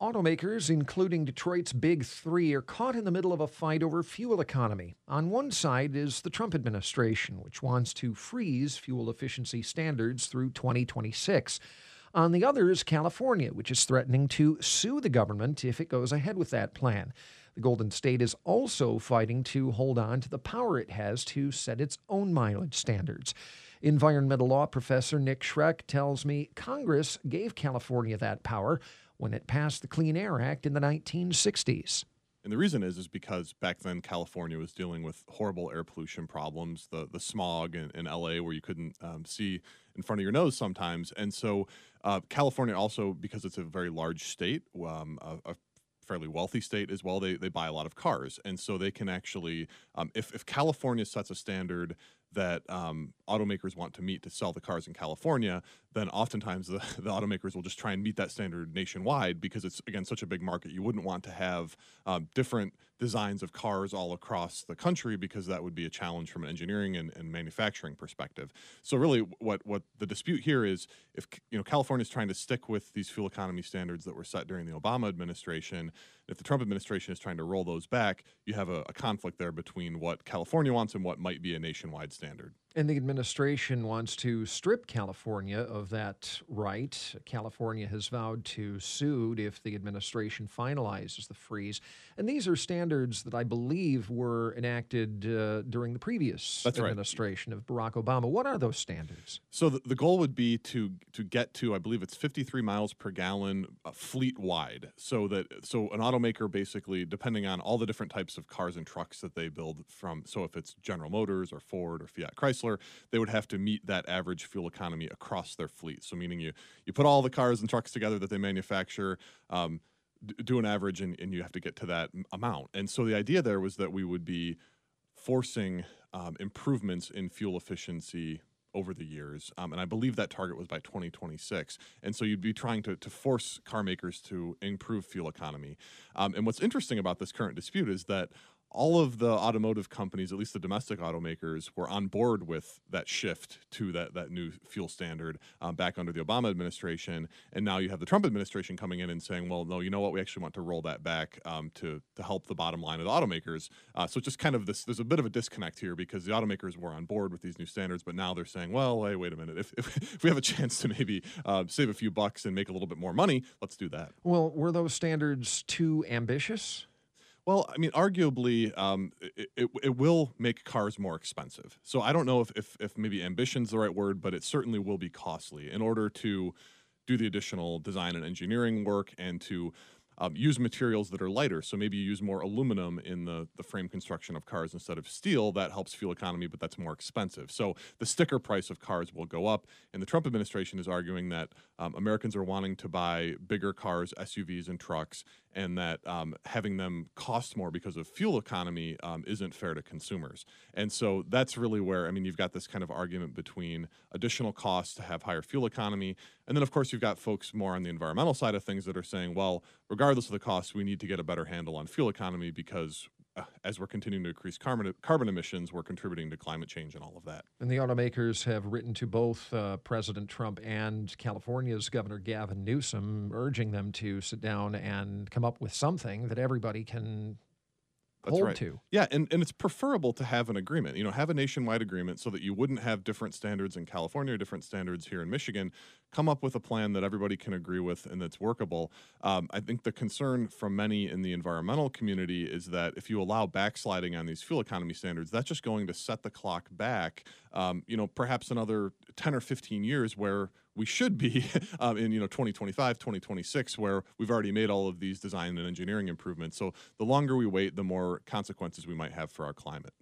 Automakers, including Detroit's Big Three, are caught in the middle of a fight over fuel economy. On one side is the Trump administration, which wants to freeze fuel efficiency standards through 2026. On the other is California, which is threatening to sue the government if it goes ahead with that plan. The Golden State is also fighting to hold on to the power it has to set its own mileage standards. Environmental law professor Nick Schroeck tells me Congress gave California that power when it passed the Clean Air Act in the 1960s. And the reason is is because back then California was dealing with horrible air pollution problems, the the smog in, in LA where you couldn't um, see in front of your nose sometimes, and so uh, California also because it's a very large state, um, a, a, fairly wealthy state as well. They they buy a lot of cars, and so they can actually, um, if if California sets a standard that um, automakers want to meet to sell the cars in California, then oftentimes the, the automakers will just try and meet that standard nationwide because it's again such a big market. You wouldn't want to have um, different designs of cars all across the country because that would be a challenge from an engineering and, and manufacturing perspective. So really, what what the dispute here is if you know California is trying to stick with these fuel economy standards that were set during the Obama administration, if the Trump administration is trying to roll those back, you have a, a conflict there between what California wants and what might be a nationwide standard. And the administration wants to strip California of that right. California has vowed to sue if the administration finalizes the freeze. And these are standards that I believe were enacted uh, during the previous That's administration right. of Barack Obama. What are those standards? So the, the goal would be to to get to, I believe it's 53 miles per gallon uh, fleet wide. So that so an automaker basically, depending on all the different types of cars and trucks that they build from, so if it's General Motors or Ford or Fiat Chrysler Chrysler, they would have to meet that average fuel economy across their fleet. So meaning you you put all the cars and trucks together that they manufacture. Um, do an average and, and you have to get to that amount. And so the idea there was that we would be forcing um, improvements in fuel efficiency over the years. Um, and I believe that target was by 2026. And so you'd be trying to, to force car makers to improve fuel economy. Um, and what's interesting about this current dispute is that all of the automotive companies, at least the domestic automakers, were on board with that shift to that that new fuel standard um, back under the Obama administration, and now you have the Trump administration coming in and saying, "Well, no, you know what? We actually want to roll that back um, to to help the bottom line of the automakers." Uh, so just kind of this, there's a bit of a disconnect here because the automakers were on board with these new standards, but now they're saying, "Well, hey, wait a minute. If if, if we have a chance to maybe uh, save a few bucks and make a little bit more money, let's do that." Well, were those standards too ambitious? Well, I mean, arguably, um, it, it, it, will make cars more expensive. So I don't know if, if, if maybe ambition's the right word, but it certainly will be costly in order to do the additional design and engineering work and to um, use materials that are lighter. So maybe you use more aluminum in the, the frame construction of cars instead of steel. That helps fuel economy, but that's more expensive. So the sticker price of cars will go up. And the Trump administration is arguing that um, Americans are wanting to buy bigger cars, SUVs, and trucks, and that um, having them cost more because of fuel economy um, isn't fair to consumers. And so that's really where, I mean, you've got this kind of argument between additional costs to have higher fuel economy. And then, of course, you've got folks more on the environmental side of things that are saying, well, regardless of the cost, we need to get a better handle on fuel economy because uh, as we're continuing to increase carbon, carbon emissions, we're contributing to climate change and all of that. And the automakers have written to both uh, President Trump and California's Governor Gavin Newsom, urging them to sit down and come up with something that everybody can that's hold right. to. Yeah, and, and it's preferable to have an agreement. You know, have a nationwide agreement so that you wouldn't have different standards in California, different standards here in Michigan. Come up with a plan that everybody can agree with and that's workable. Um, I think the concern from many in the environmental community is that if you allow backsliding on these fuel economy standards, that's just going to set the clock back. Um, you know, perhaps another ten or fifteen years where we should be um, in you know 2025 2026 where we've already made all of these design and engineering improvements so the longer we wait the more consequences we might have for our climate